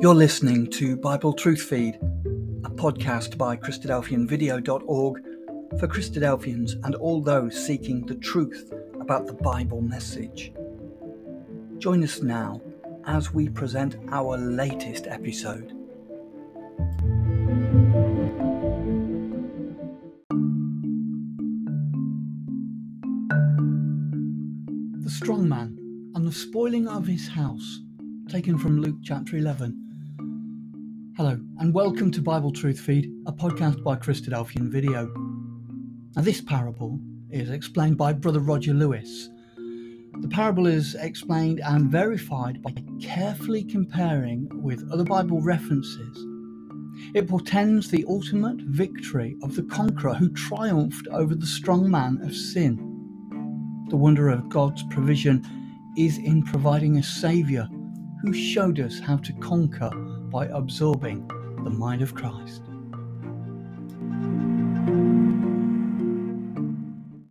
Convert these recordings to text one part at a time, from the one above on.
You're listening to Bible Truth Feed, a podcast by Christadelphianvideo.org for Christadelphians and all those seeking the truth about the Bible message. Join us now as we present our latest episode. The strong man and the spoiling of his house, taken from Luke chapter 11. Hello, and welcome to Bible Truth Feed, a podcast by Christadelphian Video. Now, this parable is explained by Brother Roger Lewis. The parable is explained and verified by carefully comparing with other Bible references. It portends the ultimate victory of the conqueror who triumphed over the strong man of sin. The wonder of God's provision is in providing a Saviour who showed us how to conquer by absorbing the mind of Christ.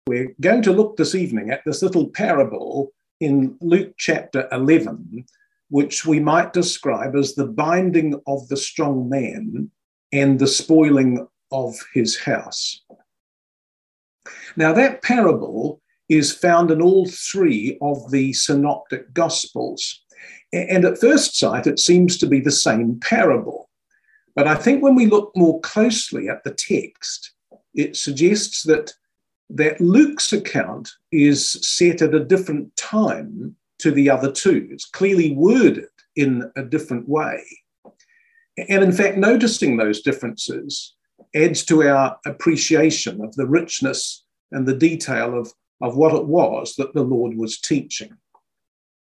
We're going to look this evening at this little parable in Luke chapter 11, which we might describe as the binding of the strong man and the spoiling of his house. Now, that parable is found in all three of the synoptic gospels. And at first sight, it seems to be the same parable. But I think when we look more closely at the text, it suggests that, that Luke's account is set at a different time to the other two. It's clearly worded in a different way. And in fact, noticing those differences adds to our appreciation of the richness and the detail of, of what it was that the Lord was teaching.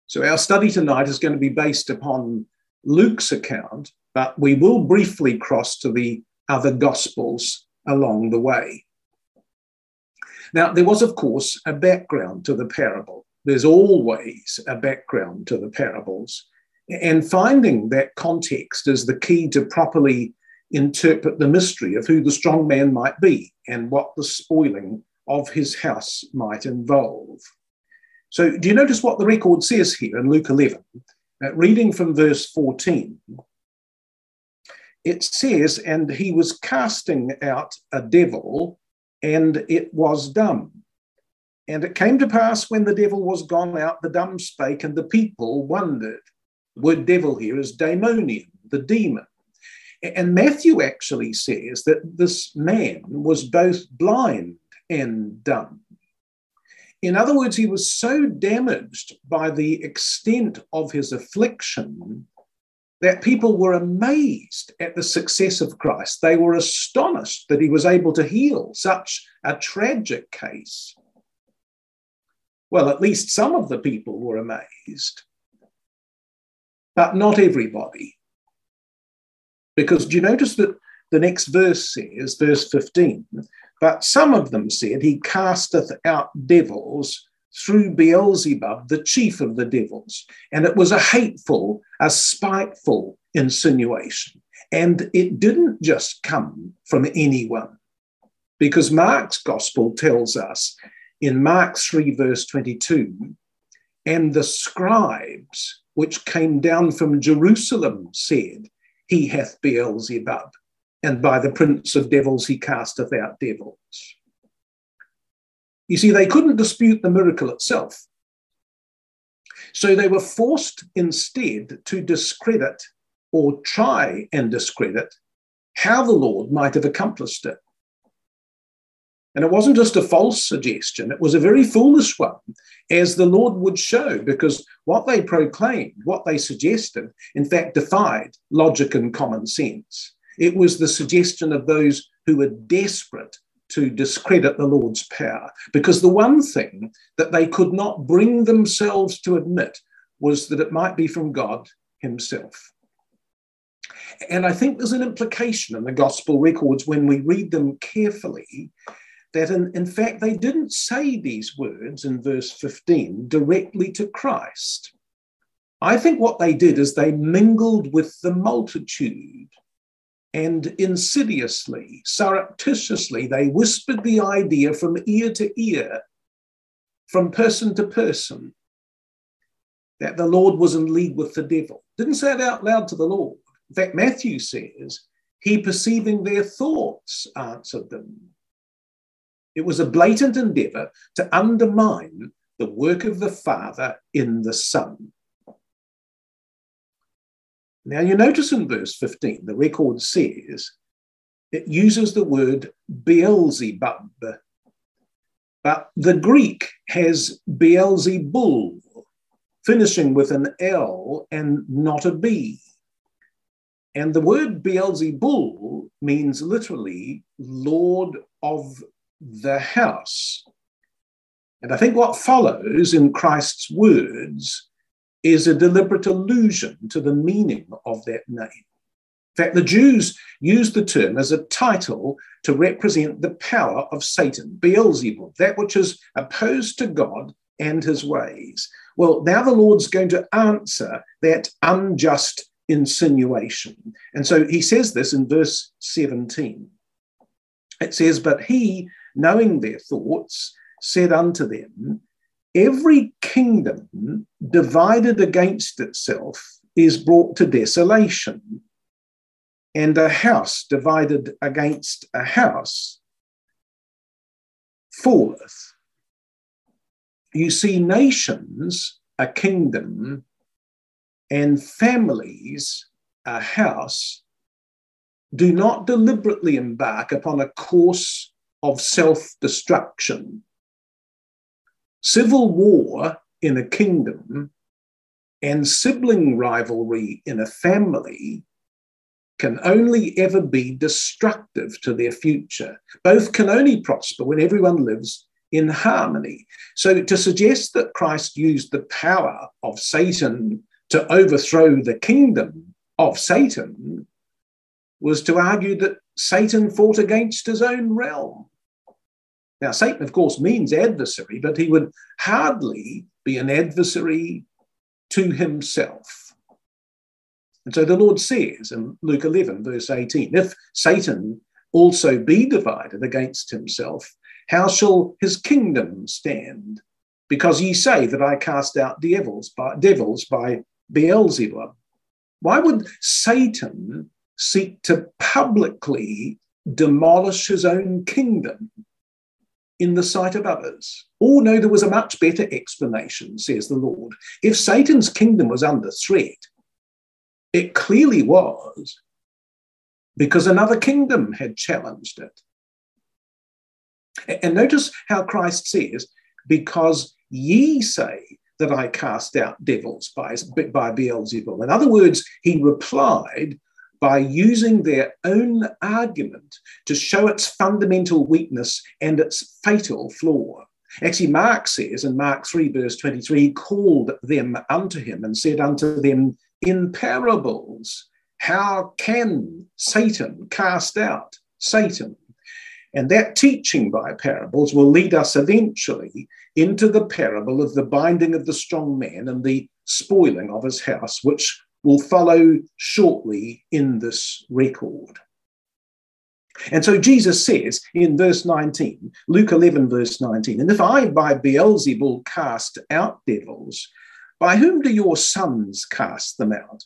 So our study tonight is going to be based upon Luke's account, but we will briefly cross to the other Gospels along the way. Now, there was, of course, a background to the parable. There's always a background to the parables. And finding that context is the key to properly interpret the mystery of who the strong man might be and what the spoiling of his house might involve. So, do you notice what the record says here in Luke 11? Uh, reading from verse 14, it says, And he was casting out a devil, and it was dumb. And it came to pass when the devil was gone out, the dumb spake, and the people wondered. The word devil here is daimonion, the demon. And Matthew actually says that this man was both blind and dumb. In other words, he was so damaged by the extent of his affliction that people were amazed at the success of Christ. They were astonished that he was able to heal such a tragic case. Well, at least some of the people were amazed, but not everybody. Because do you notice that the next verse says, verse 15, but some of them said, He casteth out devils through Beelzebub, the chief of the devils. And it was a hateful, a spiteful insinuation. And it didn't just come from anyone, because Mark's gospel tells us in Mark 3, verse 22, and the scribes which came down from Jerusalem said, He hath Beelzebub and by the prince of devils he casteth out devils. You see, they couldn't dispute the miracle itself. So they were forced instead to discredit or try and discredit how the Lord might have accomplished it. And it wasn't just a false suggestion, it was a very foolish one, as the Lord would show, because what they proclaimed, what they suggested, in fact, defied logic and common sense. It was the suggestion of those who were desperate to discredit the Lord's power. Because the one thing that they could not bring themselves to admit was that it might be from God Himself. And I think there's an implication in the gospel records when we read them carefully that, in, in fact, they didn't say these words in verse 15 directly to Christ. I think what they did is they mingled with the multitude and insidiously, surreptitiously, they whispered the idea from ear to ear, from person to person, that the Lord was in league with the devil. Didn't say it out loud to the Lord, In fact, Matthew says, He perceiving their thoughts answered them. It was a blatant endeavor to undermine the work of the Father in the Son. Now, you notice in verse 15, the record says it uses the word Beelzebub, but the Greek has Beelzebul, finishing with an L and not a B. And the word Beelzebul means literally Lord of the house. And I think what follows in Christ's words is a deliberate allusion to the meaning of that name. In fact, the Jews used the term as a title to represent the power of Satan, Beelzebub, that which is opposed to God and his ways. Well, now the Lord's going to answer that unjust insinuation. And so he says this in verse 17. It says, But he, knowing their thoughts, said unto them, Every kingdom divided against itself is brought to desolation, and a house divided against a house falleth. You see, nations, a kingdom, and families, a house, do not deliberately embark upon a course of self destruction Civil war in a kingdom and sibling rivalry in a family can only ever be destructive to their future. Both can only prosper when everyone lives in harmony. So to suggest that Christ used the power of Satan to overthrow the kingdom of Satan was to argue that Satan fought against his own realm. Now, Satan, of course, means adversary, but he would hardly be an adversary to himself. And so the Lord says in Luke 11, verse 18, if Satan also be divided against himself, how shall his kingdom stand? Because ye say that I cast out devils by, devils by Beelzebub. Why would Satan seek to publicly demolish his own kingdom in the sight of others. Oh, no, there was a much better explanation, says the Lord. If Satan's kingdom was under threat, it clearly was because another kingdom had challenged it. And notice how Christ says, Because ye say that I cast out devils by, by Beelzebul. In other words, he replied, by using their own argument to show its fundamental weakness and its fatal flaw. Actually, Mark says in Mark 3, verse 23, he called them unto him and said unto them in parables, How can Satan cast out Satan? And that teaching by parables will lead us eventually into the parable of the binding of the strong man and the spoiling of his house, which will follow shortly in this record. And so Jesus says in verse 19, Luke 11, verse 19, and if I by Beelzebul cast out devils, by whom do your sons cast them out?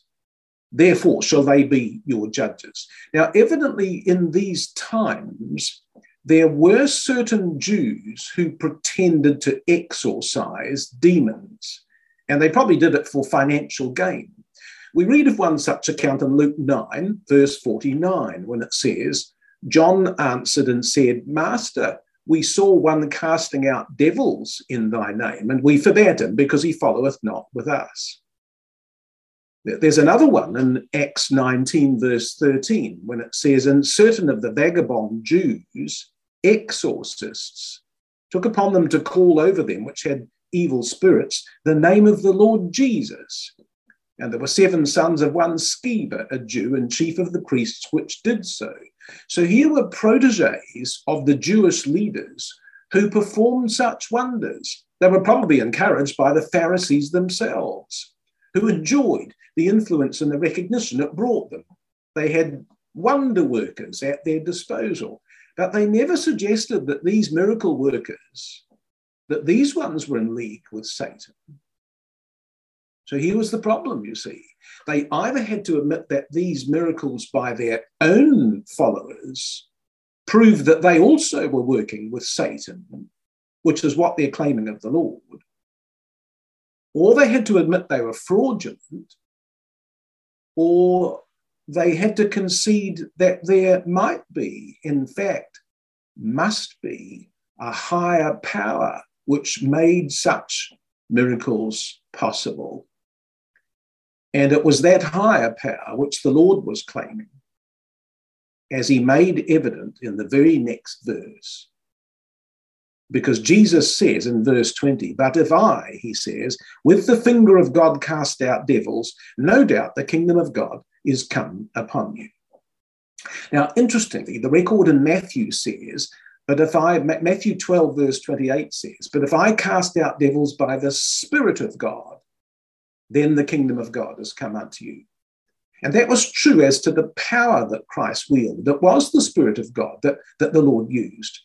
Therefore shall they be your judges. Now, evidently, in these times, there were certain Jews who pretended to exorcise demons, and they probably did it for financial gain. We read of one such account in Luke 9, verse 49, when it says, John answered and said, Master, we saw one casting out devils in thy name, and we forbade him because he followeth not with us. There's another one in Acts 19, verse 13, when it says, And certain of the vagabond Jews, exorcists, took upon them to call over them which had evil spirits the name of the Lord Jesus. And there were seven sons of one Sceva, a Jew and chief of the priests, which did so. So here were proteges of the Jewish leaders who performed such wonders. They were probably encouraged by the Pharisees themselves, who enjoyed the influence and the recognition it brought them. They had wonder workers at their disposal, but they never suggested that these miracle workers, that these ones were in league with Satan. So here was the problem, you see. They either had to admit that these miracles by their own followers proved that they also were working with Satan, which is what they're claiming of the Lord, or they had to admit they were fraudulent, or they had to concede that there might be, in fact, must be a higher power which made such miracles possible. And it was that higher power which the Lord was claiming, as he made evident in the very next verse. Because Jesus says in verse 20, But if I, he says, with the finger of God cast out devils, no doubt the kingdom of God is come upon you. Now, interestingly, the record in Matthew says, But if I, Matthew 12, verse 28 says, But if I cast out devils by the Spirit of God, then the kingdom of God has come unto you. And that was true as to the power that Christ wielded. It was the Spirit of God that, that the Lord used.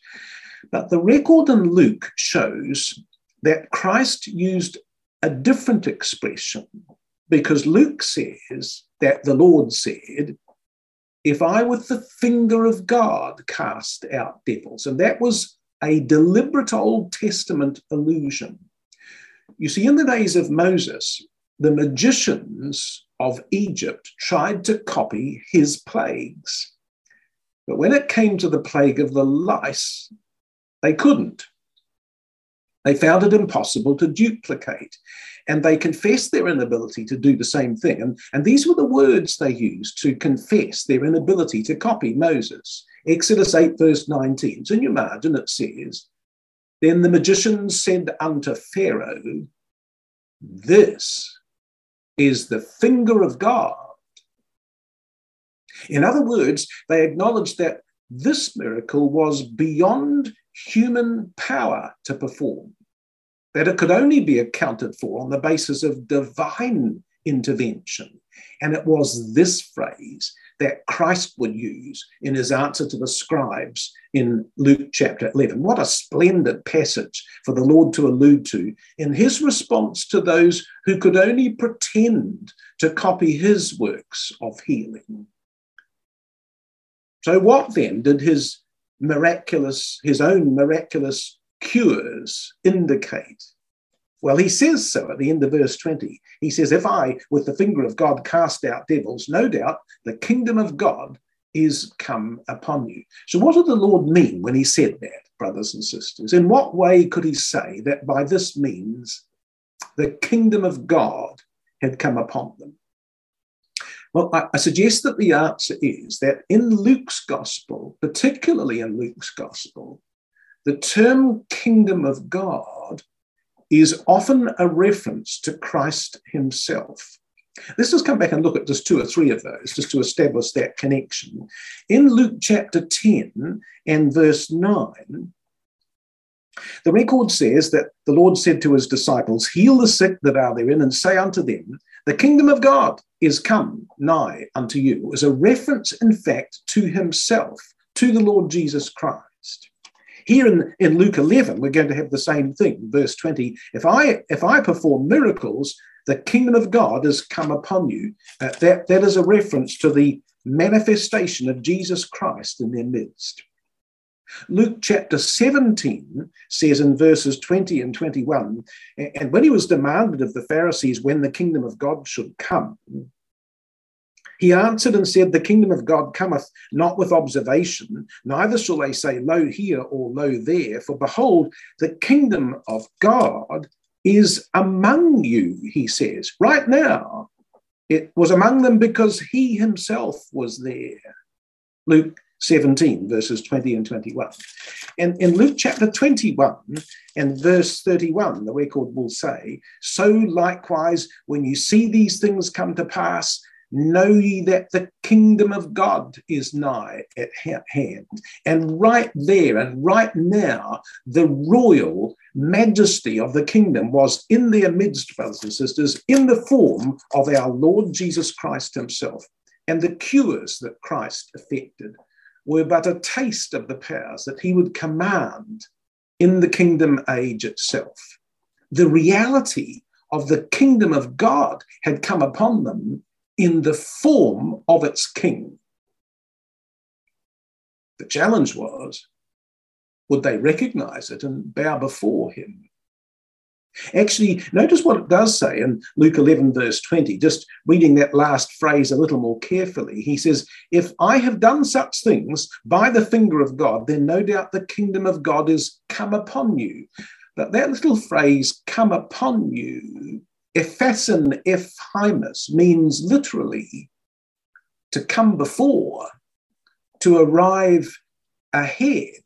But the record in Luke shows that Christ used a different expression because Luke says that the Lord said, If I with the finger of God cast out devils. And that was a deliberate Old Testament allusion. You see, in the days of Moses, the magicians of Egypt tried to copy his plagues. But when it came to the plague of the lice, they couldn't. They found it impossible to duplicate. And they confessed their inability to do the same thing. And, and these were the words they used to confess their inability to copy Moses. Exodus 8, verse 19. It's in your margin, it says, Then the magicians said unto Pharaoh, This is the finger of God. In other words, they acknowledged that this miracle was beyond human power to perform, that it could only be accounted for on the basis of divine intervention. And it was this phrase that Christ would use in his answer to the scribes in Luke chapter 11. What a splendid passage for the Lord to allude to in his response to those who could only pretend to copy his works of healing. So, what then did his miraculous, his own miraculous cures indicate? Well, he says so at the end of verse 20. He says, If I, with the finger of God, cast out devils, no doubt the kingdom of God is come upon you. So, what did the Lord mean when he said that, brothers and sisters? In what way could he say that by this means the kingdom of God had come upon them? Well, I, suggest that the answer is that in Luke's gospel, particularly in Luke's gospel, the term kingdom of God is often a reference to Christ himself. Let's just come back and look at just two or three of those, just to establish that connection. In Luke chapter 10 and verse 9, the record says that the Lord said to his disciples, Heal the sick that are therein, and say unto them, The kingdom of God is come nigh unto you. Was a reference, in fact, to himself, to the Lord Jesus Christ. Here in, in Luke 11, we're going to have the same thing. Verse 20 if I, if I perform miracles, the kingdom of God has come upon you. Uh, that, that is a reference to the manifestation of Jesus Christ in their midst. Luke chapter 17 says in verses 20 and 21 and when he was demanded of the Pharisees when the kingdom of God should come, he answered and said, The kingdom of God cometh not with observation, neither shall they say, Lo here or lo there. For behold, the kingdom of God is among you, he says. Right now, it was among them because he himself was there. Luke 17, verses 20 and 21. And in Luke chapter 21 and verse 31, the record will say, So likewise, when you see these things come to pass, Know ye that the kingdom of God is nigh at hand. And right there and right now, the royal majesty of the kingdom was in their midst, brothers and sisters, in the form of our Lord Jesus Christ himself. And the cures that Christ effected were but a taste of the powers that he would command in the kingdom age itself. The reality of the kingdom of God had come upon them in the form of its king. The challenge was would they recognize it and bow before him? Actually, notice what it does say in Luke 11, verse 20, just reading that last phrase a little more carefully. He says, If I have done such things by the finger of God, then no doubt the kingdom of God is come upon you. But that little phrase, come upon you, ephasin ephimus, means literally to come before, to arrive ahead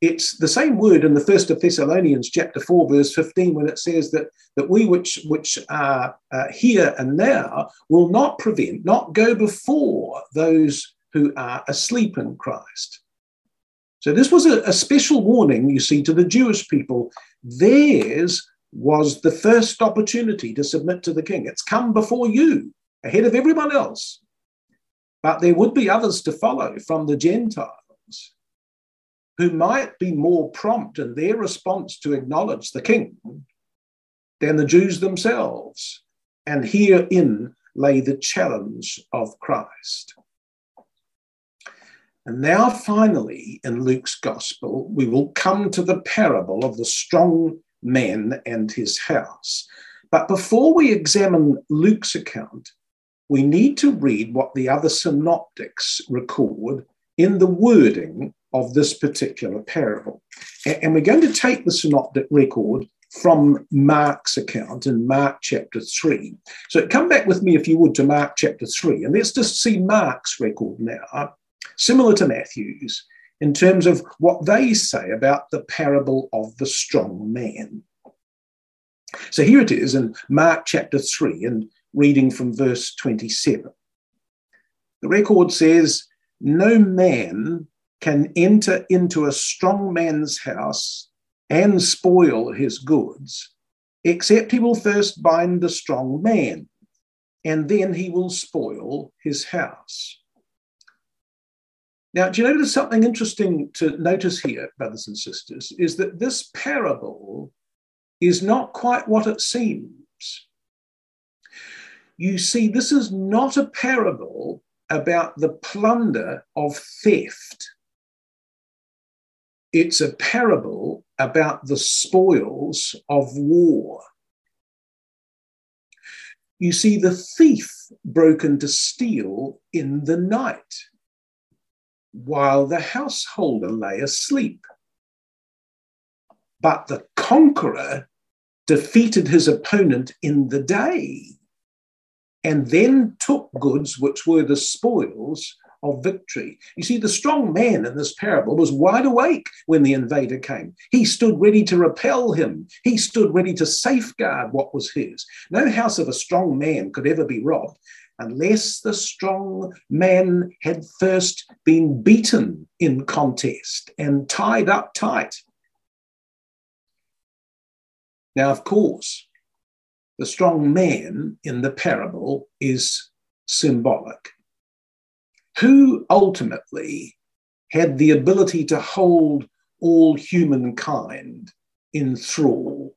it's the same word in the first of Thessalonians chapter 4, verse 15, when it says that, that we which, which are uh, here and now will not prevent, not go before those who are asleep in Christ. So this was a, a special warning, you see, to the Jewish people. Theirs was the first opportunity to submit to the king. It's come before you, ahead of everyone else. But there would be others to follow from the Gentiles who might be more prompt in their response to acknowledge the king than the Jews themselves. And herein lay the challenge of Christ. And now, finally, in Luke's gospel, we will come to the parable of the strong man and his house. But before we examine Luke's account, we need to read what the other synoptics record in the wording of this particular parable. And we're going to take the synoptic record from Mark's account in Mark chapter 3. So come back with me, if you would, to Mark chapter 3, and let's just see Mark's record now, similar to Matthew's, in terms of what they say about the parable of the strong man. So here it is in Mark chapter 3, and reading from verse 27. The record says, No man can enter into a strong man's house and spoil his goods, except he will first bind the strong man, and then he will spoil his house. Now, do you notice something interesting to notice here, brothers and sisters, is that this parable is not quite what it seems. You see, this is not a parable about the plunder of theft it's a parable about the spoils of war. You see, the thief broke into steal in the night while the householder lay asleep. But the conqueror defeated his opponent in the day and then took goods which were the spoils of victory. You see, the strong man in this parable was wide awake when the invader came. He stood ready to repel him, he stood ready to safeguard what was his. No house of a strong man could ever be robbed unless the strong man had first been beaten in contest and tied up tight. Now, of course, the strong man in the parable is symbolic who ultimately had the ability to hold all humankind in thrall?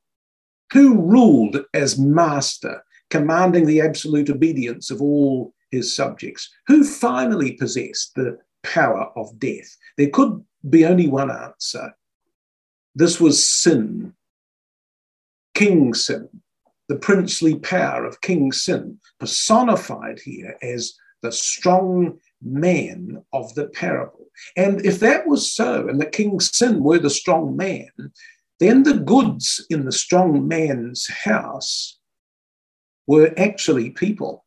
Who ruled as master, commanding the absolute obedience of all his subjects? Who finally possessed the power of death? There could be only one answer. This was sin, King Sin, the princely power of King Sin, personified here as the strong man of the parable. And if that was so, and the king's sin were the strong man, then the goods in the strong man's house were actually people.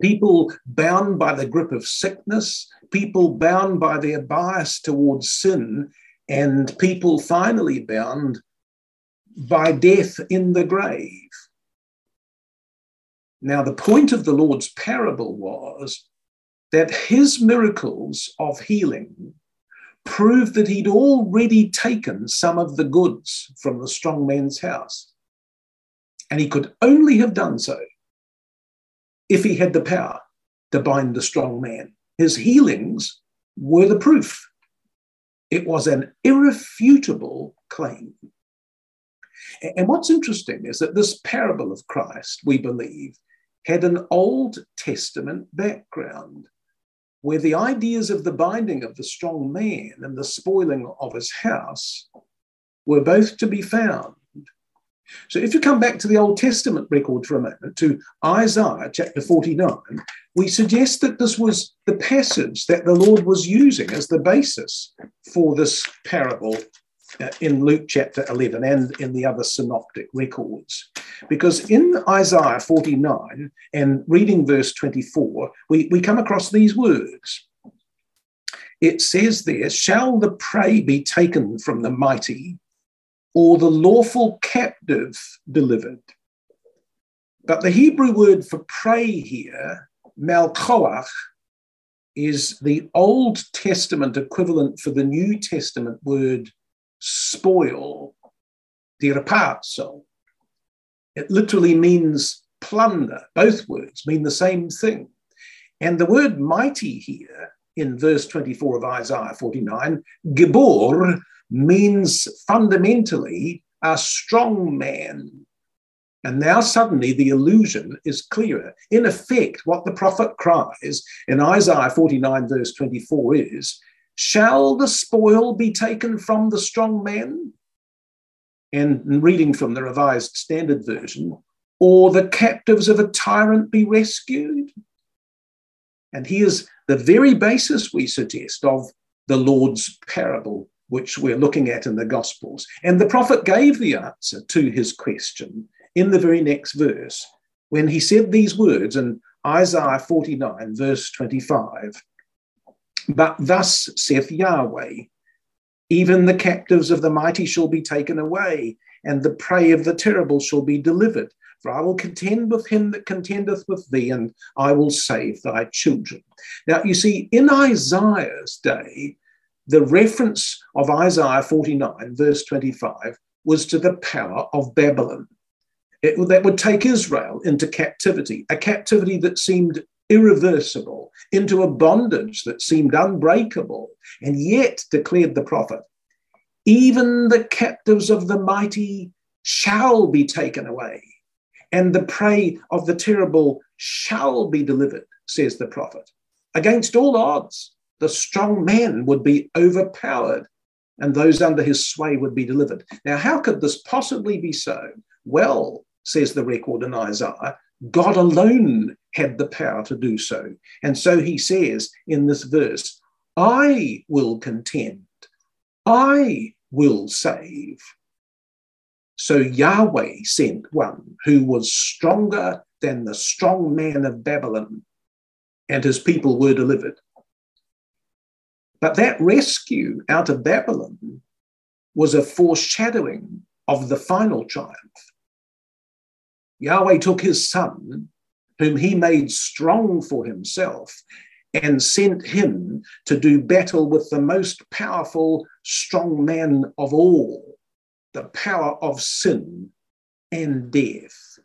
People bound by the grip of sickness, people bound by their bias towards sin, and people finally bound by death in the grave. Now, the point of the Lord's parable was that his miracles of healing proved that he'd already taken some of the goods from the strong man's house. And he could only have done so if he had the power to bind the strong man. His healings were the proof. It was an irrefutable claim. And what's interesting is that this parable of Christ, we believe, had an Old Testament background where the ideas of the binding of the strong man and the spoiling of his house were both to be found. So if you come back to the Old Testament record for a moment, to Isaiah chapter 49, we suggest that this was the passage that the Lord was using as the basis for this parable Uh, in Luke chapter 11 and in the other synoptic records. Because in Isaiah 49 and reading verse 24, we, we come across these words. It says there, Shall the prey be taken from the mighty, or the lawful captive delivered? But the Hebrew word for prey here, malkoach, is the Old Testament equivalent for the New Testament word spoil, diarpazo. It literally means plunder. Both words mean the same thing. And the word mighty here in verse 24 of Isaiah 49, Gibor, means fundamentally a strong man. And now suddenly the illusion is clearer. In effect, what the prophet cries in Isaiah 49, verse 24 is Shall the spoil be taken from the strong man? And reading from the Revised Standard Version, or the captives of a tyrant be rescued? And here's the very basis, we suggest, of the Lord's parable, which we're looking at in the Gospels. And the prophet gave the answer to his question in the very next verse when he said these words in Isaiah 49, verse 25 but thus saith Yahweh, even the captives of the mighty shall be taken away, and the prey of the terrible shall be delivered. For I will contend with him that contendeth with thee, and I will save thy children. Now, you see, in Isaiah's day, the reference of Isaiah 49, verse 25, was to the power of Babylon. It, that would take Israel into captivity, a captivity that seemed irreversible, into a bondage that seemed unbreakable. And yet, declared the prophet, even the captives of the mighty shall be taken away, and the prey of the terrible shall be delivered, says the prophet. Against all odds, the strong man would be overpowered and those under his sway would be delivered. Now, how could this possibly be so? Well, says the record in Isaiah, God alone had the power to do so. And so he says in this verse, I will contend, I will save. So Yahweh sent one who was stronger than the strong man of Babylon, and his people were delivered. But that rescue out of Babylon was a foreshadowing of the final triumph. Yahweh took his son whom he made strong for himself, and sent him to do battle with the most powerful strong man of all, the power of sin and death.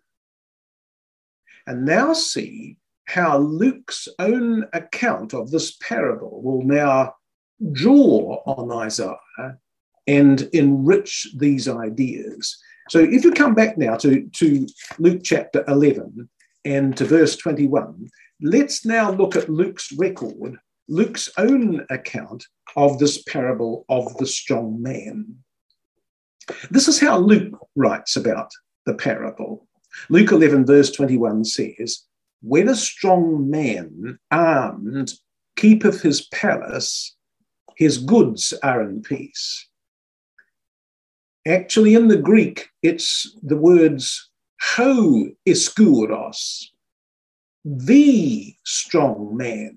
And now see how Luke's own account of this parable will now draw on Isaiah and enrich these ideas. So if you come back now to, to Luke chapter 11, and to verse 21, let's now look at Luke's record, Luke's own account of this parable of the strong man. This is how Luke writes about the parable. Luke 11, verse 21 says, When a strong man armed keepeth his palace, his goods are in peace. Actually, in the Greek, it's the words ho iskouros, the strong man.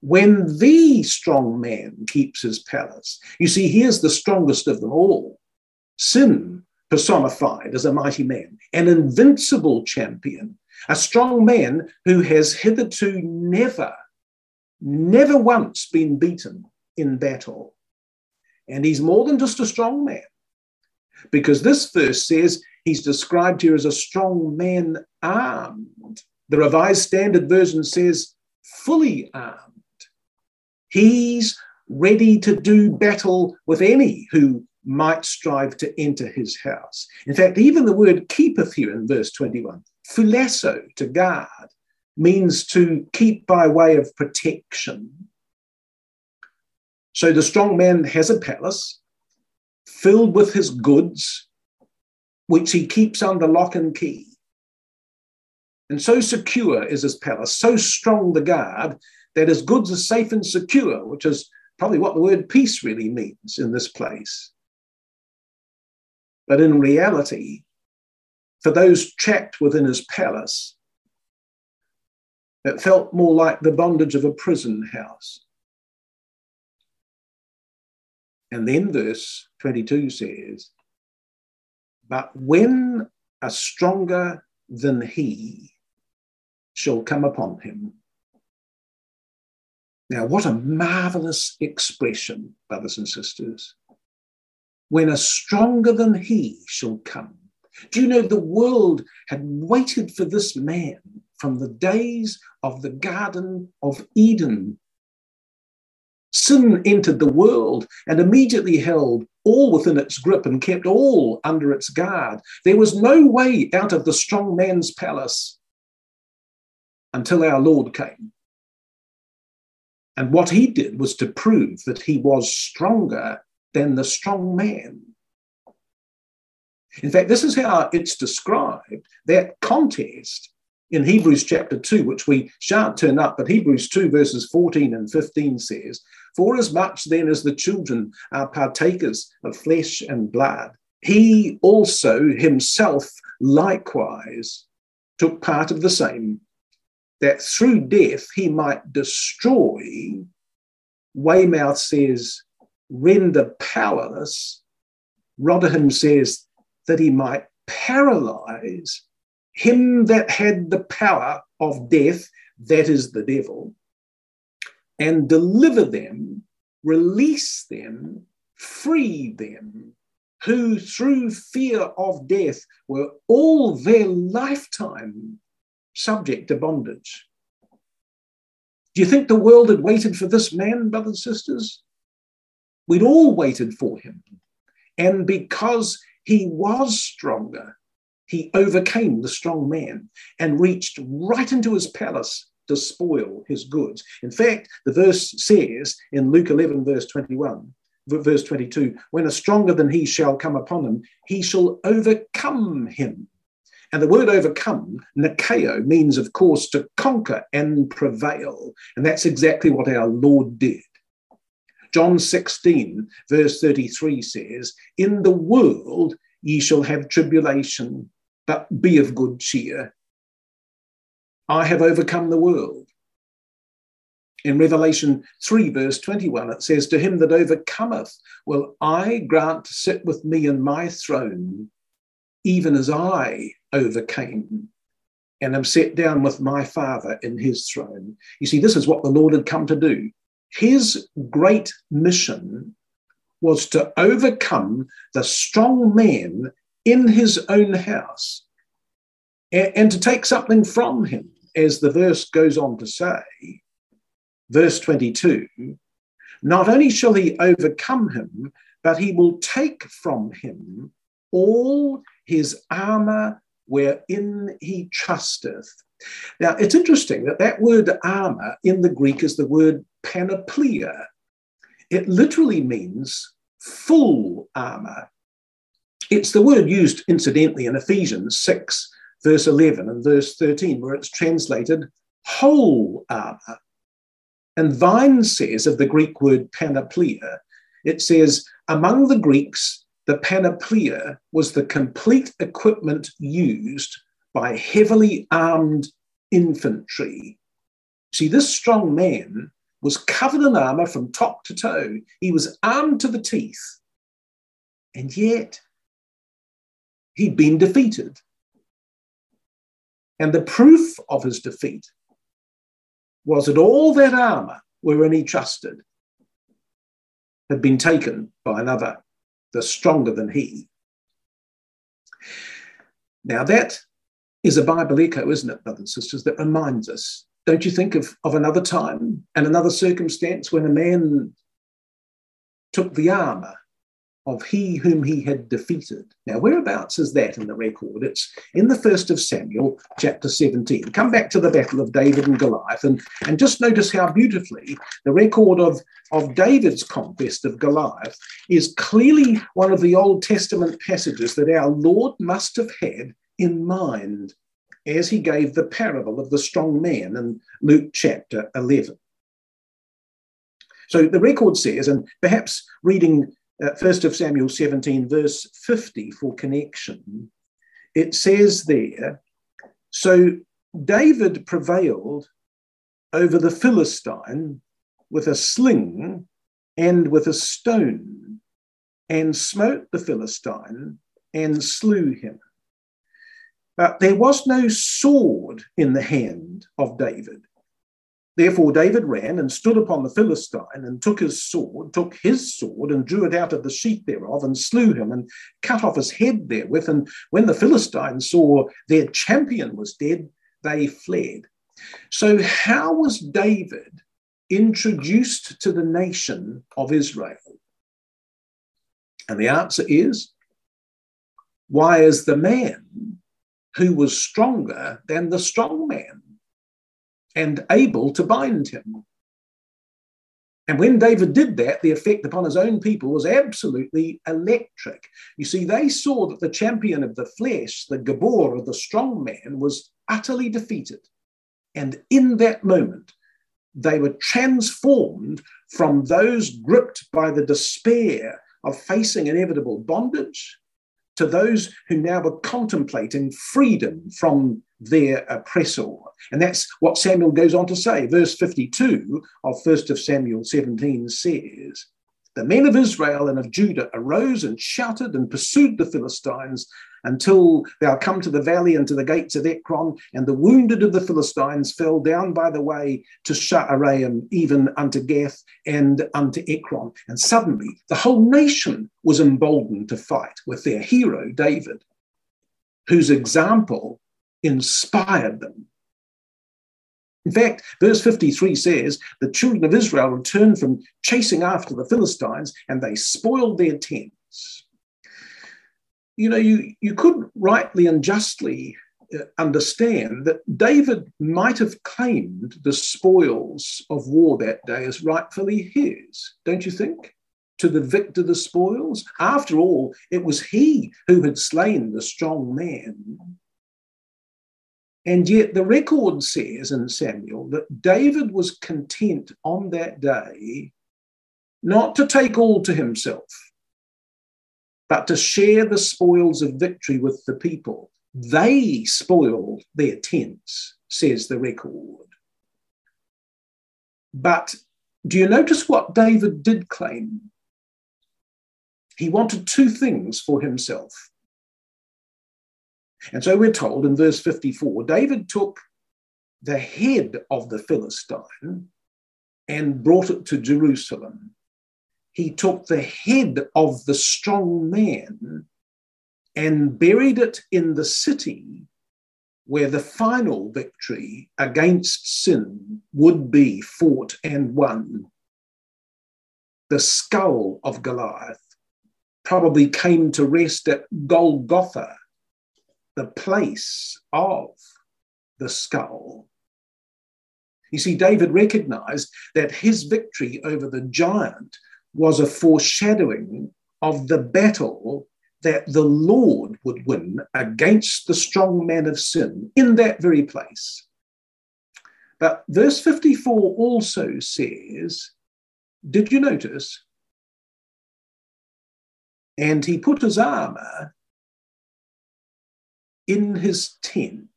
When the strong man keeps his palace, you see, he is the strongest of them all sin personified as a mighty man, an invincible champion, a strong man who has hitherto never, never once been beaten in battle. And he's more than just a strong man, because this verse says he's described here as a strong man armed. The Revised Standard Version says fully armed. He's ready to do battle with any who might strive to enter his house. In fact, even the word keepeth here in verse 21, phulasso, to guard, means to keep by way of protection. So the strong man has a palace filled with his goods, which he keeps under lock and key. And so secure is his palace, so strong the guard, that his goods are safe and secure, which is probably what the word peace really means in this place. But in reality, for those trapped within his palace, it felt more like the bondage of a prison house. And then verse 22 says, But when a stronger than he shall come upon him. Now, what a marvelous expression, brothers and sisters. When a stronger than he shall come. Do you know the world had waited for this man from the days of the Garden of Eden. Sin entered the world and immediately held all within its grip and kept all under its guard. There was no way out of the strong man's palace until our Lord came. And what he did was to prove that he was stronger than the strong man. In fact, this is how it's described that contest in Hebrews chapter 2, which we shan't turn up, but Hebrews 2, verses 14 and 15 says, For as much then as the children are partakers of flesh and blood, he also himself likewise took part of the same, that through death he might destroy, Weymouth says, render powerless. Rotherham says that he might paralyze him that had the power of death, that is the devil, and deliver them, release them, free them, who through fear of death were all their lifetime subject to bondage. Do you think the world had waited for this man, brothers and sisters? We'd all waited for him. And because he was stronger, he overcame the strong man and reached right into his palace to spoil his goods. In fact, the verse says in Luke 11, verse 21, verse 22, when a stronger than he shall come upon him, he shall overcome him. And the word overcome, nikeo, means, of course, to conquer and prevail. And that's exactly what our Lord did. John 16, verse 33 says, In the world ye shall have tribulation, but be of good cheer. I have overcome the world. In Revelation 3, verse 21, it says, To him that overcometh will I grant to sit with me in my throne, even as I overcame and am set down with my Father in his throne. You see, this is what the Lord had come to do. His great mission was to overcome the strong man in his own house and, and to take something from him, as the verse goes on to say, verse 22 not only shall he overcome him, but he will take from him all his armor wherein he trusteth. Now, it's interesting that that word armor in the Greek is the word panoplia. It literally means full armor. It's the word used, incidentally, in Ephesians 6, verse 11 and verse 13, where it's translated whole armor. And Vine says of the Greek word panoplia, it says, among the Greeks, the panoplia was the complete equipment used by heavily armed infantry. See, this strong man was covered in armor from top to toe. He was armed to the teeth. And yet, he'd been defeated. And the proof of his defeat was that all that armor wherein he trusted had been taken by another, the stronger than he. Now, that is a Bible echo, isn't it, brothers and sisters, that reminds us. Don't you think of, of another time and another circumstance when a man took the armor of he whom he had defeated. Now, whereabouts is that in the record? It's in the first of Samuel, chapter 17. Come back to the battle of David and Goliath and, and just notice how beautifully the record of, of David's conquest of Goliath is clearly one of the Old Testament passages that our Lord must have had in mind as he gave the parable of the strong man in Luke chapter 11. So the record says, and perhaps reading uh, 1st of Samuel 17, verse 50 for connection, it says there, so David prevailed over the Philistine with a sling and with a stone, and smote the Philistine and slew him. But there was no sword in the hand of David, Therefore, David ran and stood upon the Philistine and took his sword, took his sword, and drew it out of the sheath thereof, and slew him, and cut off his head therewith. And when the Philistines saw their champion was dead, they fled. So, how was David introduced to the nation of Israel? And the answer is why is the man who was stronger than the strong man? And able to bind him. And when David did that, the effect upon his own people was absolutely electric. You see, they saw that the champion of the flesh, the Gabor, the strong man, was utterly defeated. And in that moment, they were transformed from those gripped by the despair of facing inevitable bondage to those who now were contemplating freedom from their oppressor. And that's what Samuel goes on to say. Verse 52 of 1st of Samuel 17 says, The men of Israel and of Judah arose and shouted and pursued the Philistines until thou come to the valley and to the gates of Ekron, and the wounded of the Philistines fell down by the way to Shaaraim, even unto Gath and unto Ekron. And suddenly the whole nation was emboldened to fight with their hero David, whose example inspired them. In fact, verse 53 says, The children of Israel returned from chasing after the Philistines and they spoiled their tents you know, you, you could rightly and justly uh, understand that David might have claimed the spoils of war that day as rightfully his, don't you think? To the victor, the spoils. After all, it was he who had slain the strong man. And yet, the record says in Samuel that David was content on that day not to take all to himself but to share the spoils of victory with the people. They spoiled their tents, says the record. But do you notice what David did claim? He wanted two things for himself. And so we're told in verse 54 David took the head of the Philistine and brought it to Jerusalem he took the head of the strong man and buried it in the city where the final victory against sin would be fought and won. The skull of Goliath probably came to rest at Golgotha, the place of the skull. You see, David recognized that his victory over the giant was a foreshadowing of the battle that the Lord would win against the strong man of sin in that very place. But verse 54 also says, Did you notice? And he put his armor in his tent.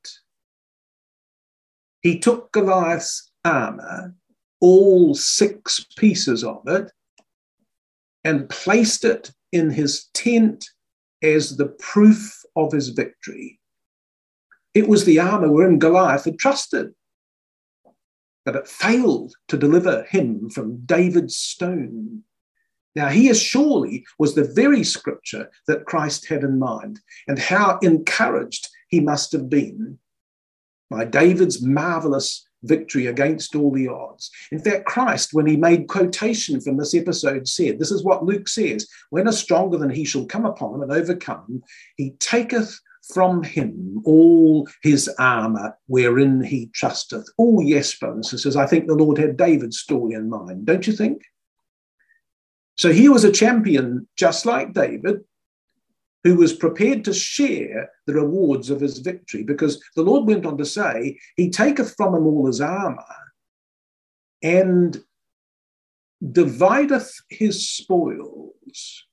He took Goliath's armor, all six pieces of it, and placed it in his tent as the proof of his victory. It was the armor wherein Goliath had trusted, but it failed to deliver him from David's stone. Now, here surely was the very scripture that Christ had in mind, and how encouraged he must have been by David's marvelous victory against all the odds. In fact, Christ, when he made quotation from this episode, said, This is what Luke says when a stronger than he shall come upon him and overcome him, he taketh from him all his armor wherein he trusteth. Oh, yes, brothers and sisters, I think the Lord had David's story in mind, don't you think? So he was a champion just like David, who was prepared to share the rewards of his victory, because the Lord went on to say, He taketh from him all his armor and divideth his spoils.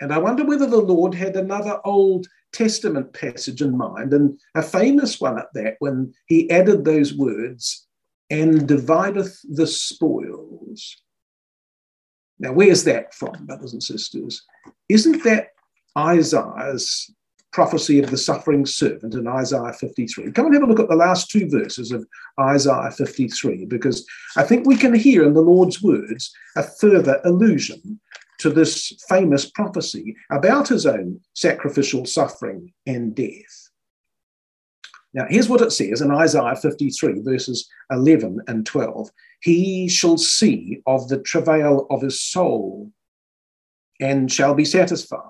And I wonder whether the Lord had another Old Testament passage in mind, and a famous one at that, when he added those words, and divideth the spoils. Now, where's that from, brothers and sisters? Isn't that Isaiah's prophecy of the suffering servant in Isaiah 53? Come and have a look at the last two verses of Isaiah 53, because I think we can hear in the Lord's words a further allusion to this famous prophecy about his own sacrificial suffering and death. Now, here's what it says in Isaiah 53, verses 11 and 12 He shall see of the travail of his soul and shall be satisfied.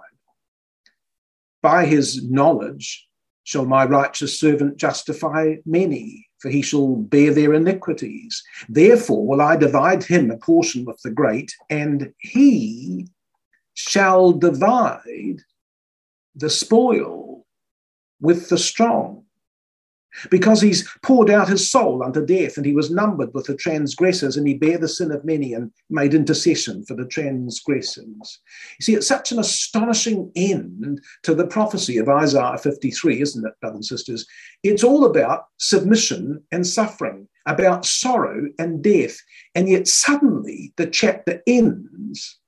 By his knowledge shall my righteous servant justify many, for he shall bear their iniquities. Therefore will I divide him a portion with the great, and he shall divide the spoil with the strong because he's poured out his soul unto death, and he was numbered with the transgressors, and he bare the sin of many and made intercession for the transgressors. You see, it's such an astonishing end to the prophecy of Isaiah 53, isn't it, brothers and sisters? It's all about submission and suffering, about sorrow and death, and yet suddenly the chapter ends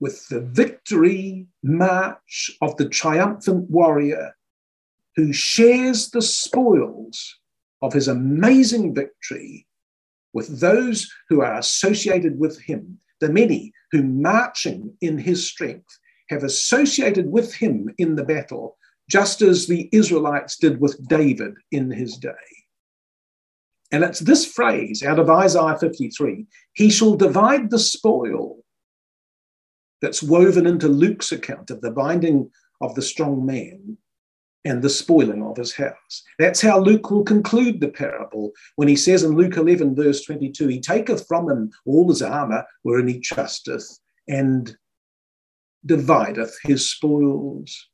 with the victory march of the triumphant warrior who shares the spoils of his amazing victory with those who are associated with him, the many who, marching in his strength, have associated with him in the battle, just as the Israelites did with David in his day. And it's this phrase out of Isaiah 53 he shall divide the spoil that's woven into Luke's account of the binding of the strong man and the spoiling of his house. That's how Luke will conclude the parable when he says in Luke 11, verse 22, He taketh from him all his armor wherein he trusteth, and divideth his spoils.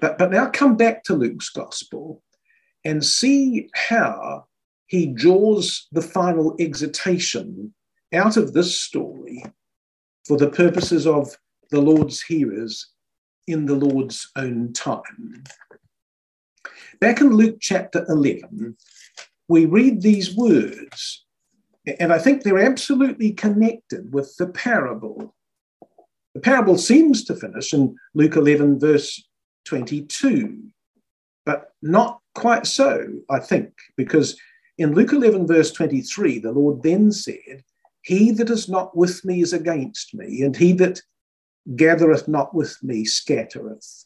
But, but now come back to Luke's gospel and see how he draws the final exhortation out of this story for the purposes of the Lord's hearers in the Lord's own time. Back in Luke chapter 11, we read these words, and I think they're absolutely connected with the parable. The parable seems to finish in Luke 11, verse 22, but not quite so, I think, because in Luke 11, verse 23, the Lord then said, He that is not with me is against me, and he that gathereth not with me scattereth.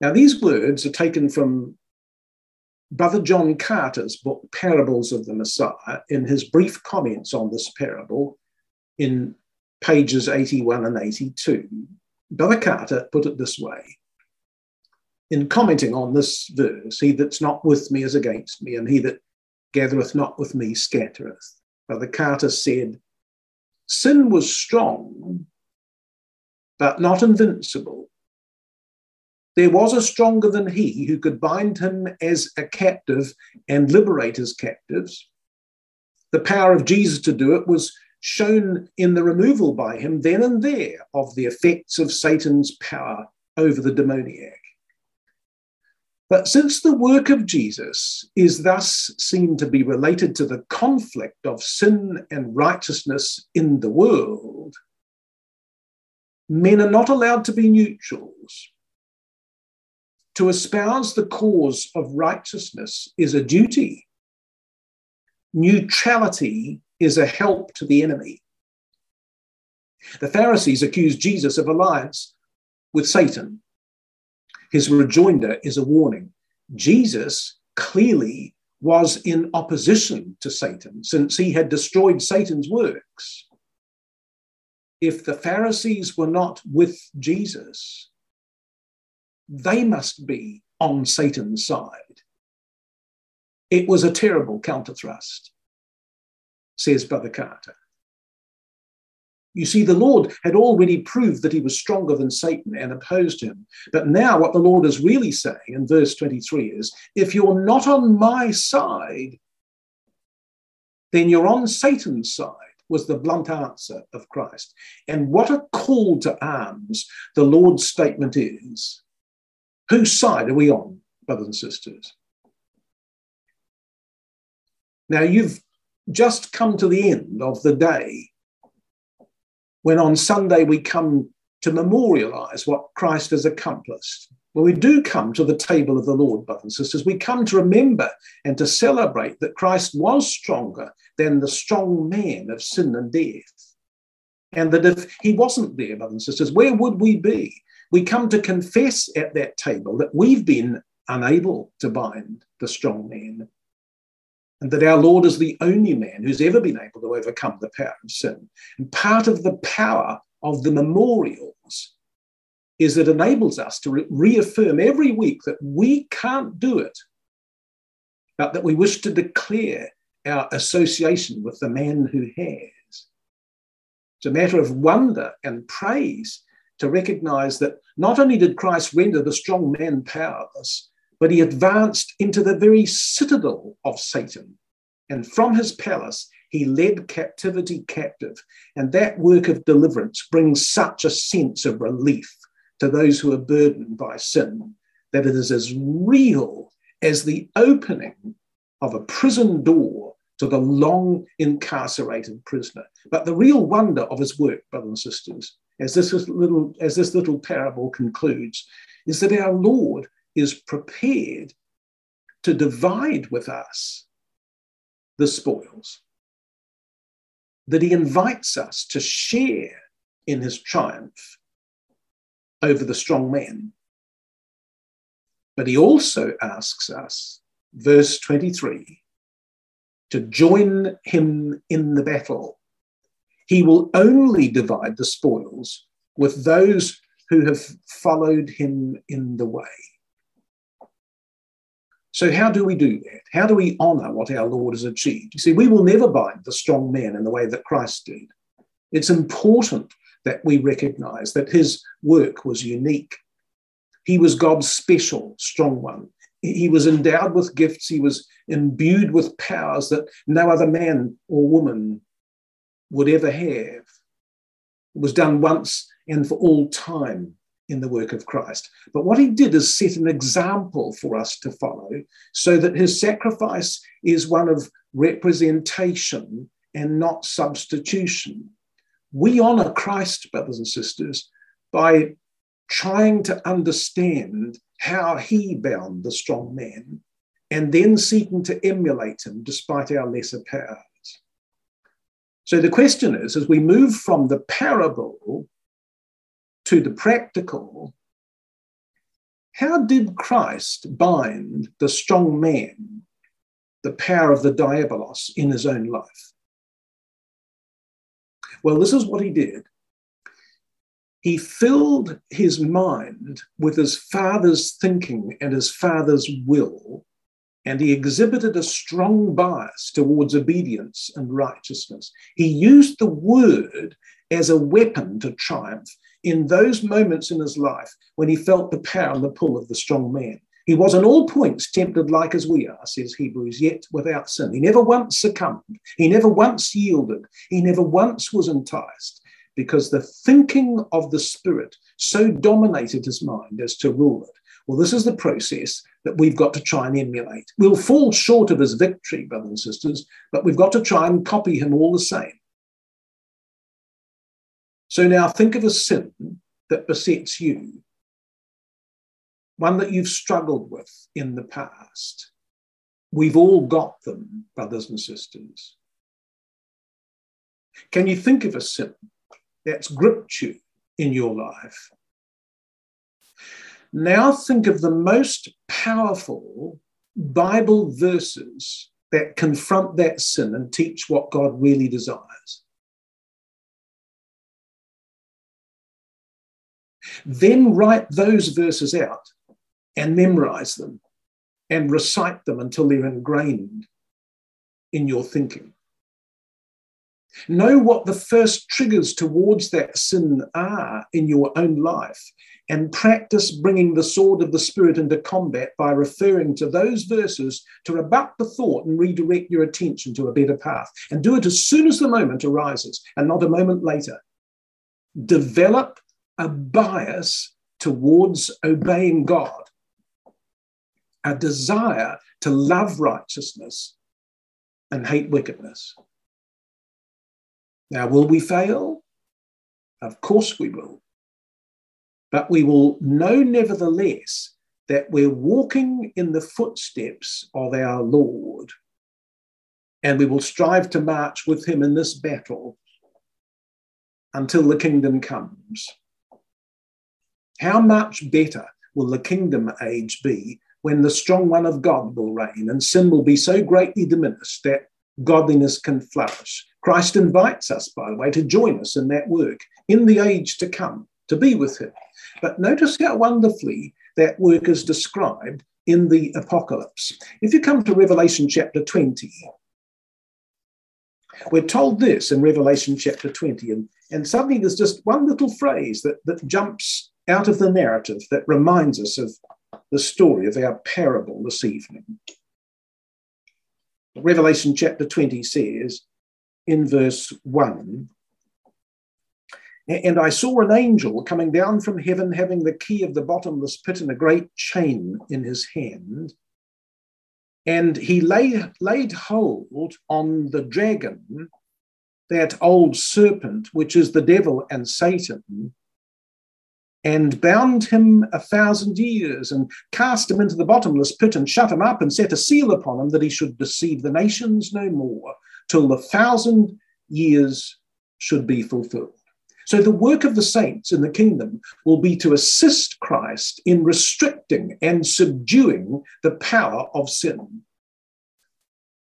Now, these words are taken from Brother John Carter's book, Parables of the Messiah, in his brief comments on this parable in pages 81 and 82. Brother Carter put it this way in commenting on this verse, he that's not with me is against me, and he that gathereth not with me scattereth. Brother Carter said, Sin was strong, but not invincible. There was a stronger than he who could bind him as a captive and liberate his captives. The power of Jesus to do it was shown in the removal by him then and there of the effects of Satan's power over the demoniac. But since the work of Jesus is thus seen to be related to the conflict of sin and righteousness in the world, men are not allowed to be neutrals. To espouse the cause of righteousness is a duty. Neutrality is a help to the enemy. The Pharisees accused Jesus of alliance with Satan his rejoinder is a warning. Jesus clearly was in opposition to Satan since he had destroyed Satan's works. If the Pharisees were not with Jesus, they must be on Satan's side. It was a terrible counterthrust, says Brother Carter. You see, the Lord had already proved that he was stronger than Satan and opposed him. But now, what the Lord is really saying in verse 23 is if you're not on my side, then you're on Satan's side, was the blunt answer of Christ. And what a call to arms the Lord's statement is. Whose side are we on, brothers and sisters? Now, you've just come to the end of the day when on Sunday we come to memorialize what Christ has accomplished. When we do come to the table of the Lord, brothers and sisters, we come to remember and to celebrate that Christ was stronger than the strong man of sin and death. And that if he wasn't there, brothers and sisters, where would we be? We come to confess at that table that we've been unable to bind the strong man and that our Lord is the only man who's ever been able to overcome the power of sin. And part of the power of the memorials is that it enables us to re- reaffirm every week that we can't do it, but that we wish to declare our association with the man who has. It's a matter of wonder and praise to recognize that not only did Christ render the strong man powerless, but he advanced into the very citadel of Satan. And from his palace, he led captivity captive. And that work of deliverance brings such a sense of relief to those who are burdened by sin that it is as real as the opening of a prison door to the long incarcerated prisoner. But the real wonder of his work, brothers and sisters, as this little, as this little parable concludes, is that our Lord is prepared to divide with us the spoils, that he invites us to share in his triumph over the strong man. But he also asks us, verse 23, to join him in the battle. He will only divide the spoils with those who have followed him in the way. So, how do we do that? How do we honor what our Lord has achieved? You see, we will never bind the strong man in the way that Christ did. It's important that we recognize that his work was unique. He was God's special strong one. He was endowed with gifts, he was imbued with powers that no other man or woman would ever have. It was done once and for all time in the work of Christ. But what he did is set an example for us to follow so that his sacrifice is one of representation and not substitution. We honor Christ, brothers and sisters, by trying to understand how he bound the strong man and then seeking to emulate him despite our lesser powers. So the question is as we move from the parable to the practical, how did Christ bind the strong man, the power of the diabolos, in his own life? Well, this is what he did. He filled his mind with his father's thinking and his father's will, and he exhibited a strong bias towards obedience and righteousness. He used the word as a weapon to triumph in those moments in his life when he felt the power and the pull of the strong man. He was in all points tempted like as we are, says Hebrews, yet without sin. He never once succumbed. He never once yielded. He never once was enticed because the thinking of the Spirit so dominated his mind as to rule it. Well, this is the process that we've got to try and emulate. We'll fall short of his victory, brothers and sisters, but we've got to try and copy him all the same. So now think of a sin that besets you, one that you've struggled with in the past. We've all got them, brothers and sisters. Can you think of a sin that's gripped you in your life? Now think of the most powerful Bible verses that confront that sin and teach what God really desires. Then write those verses out and memorize them and recite them until they're ingrained in your thinking. Know what the first triggers towards that sin are in your own life and practice bringing the sword of the Spirit into combat by referring to those verses to rebut the thought and redirect your attention to a better path. And do it as soon as the moment arises and not a moment later. Develop a bias towards obeying God, a desire to love righteousness and hate wickedness. Now, will we fail? Of course we will. But we will know, nevertheless, that we're walking in the footsteps of our Lord. And we will strive to march with him in this battle until the kingdom comes. How much better will the kingdom age be when the strong one of God will reign and sin will be so greatly diminished that godliness can flourish? Christ invites us, by the way, to join us in that work in the age to come, to be with him. But notice how wonderfully that work is described in the apocalypse. If you come to Revelation chapter 20, we're told this in Revelation chapter 20, and, and suddenly there's just one little phrase that, that jumps out of the narrative that reminds us of the story of our parable this evening. Revelation chapter 20 says in verse 1 And I saw an angel coming down from heaven, having the key of the bottomless pit and a great chain in his hand. And he laid, laid hold on the dragon, that old serpent, which is the devil and Satan, and bound him a thousand years, and cast him into the bottomless pit, and shut him up, and set a seal upon him that he should deceive the nations no more, till the thousand years should be fulfilled. So, the work of the saints in the kingdom will be to assist Christ in restricting and subduing the power of sin.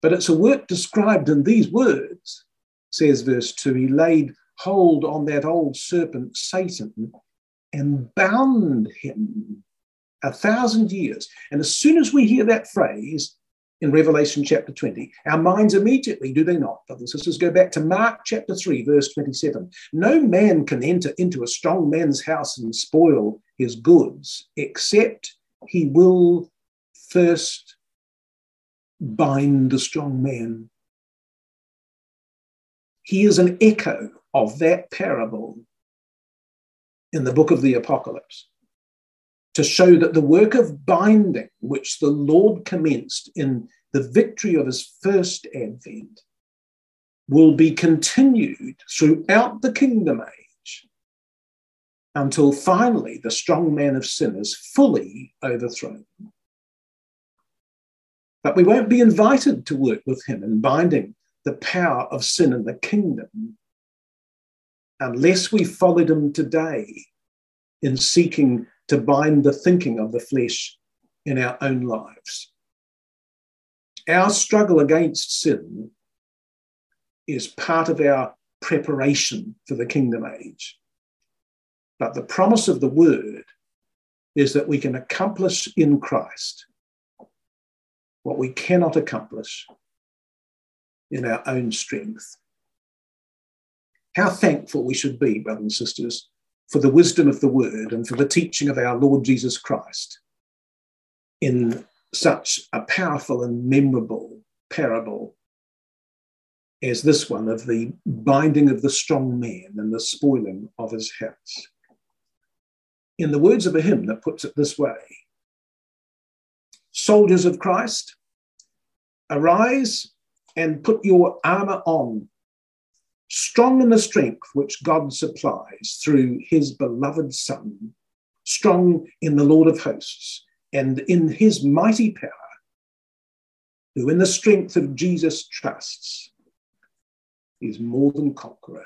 But it's a work described in these words, says verse 2 He laid hold on that old serpent, Satan, and bound him a thousand years. And as soon as we hear that phrase in Revelation chapter 20, our minds immediately, do they not, brothers and sisters, go back to Mark chapter 3, verse 27. No man can enter into a strong man's house and spoil his goods, except he will first bind the strong man. He is an echo of that parable in the book of the Apocalypse to show that the work of binding, which the Lord commenced in the victory of his first advent, will be continued throughout the kingdom age until finally the strong man of sin is fully overthrown. But we won't be invited to work with him in binding the power of sin in the kingdom unless we followed him today in seeking to bind the thinking of the flesh in our own lives. Our struggle against sin is part of our preparation for the kingdom age. But the promise of the word is that we can accomplish in Christ what we cannot accomplish in our own strength. How thankful we should be, brothers and sisters, for the wisdom of the word and for the teaching of our Lord Jesus Christ in such a powerful and memorable parable as this one of the binding of the strong man and the spoiling of his house. In the words of a hymn that puts it this way Soldiers of Christ, arise and put your armor on strong in the strength which God supplies through his beloved Son, strong in the Lord of hosts, and in his mighty power, who in the strength of Jesus trusts, is more than conqueror.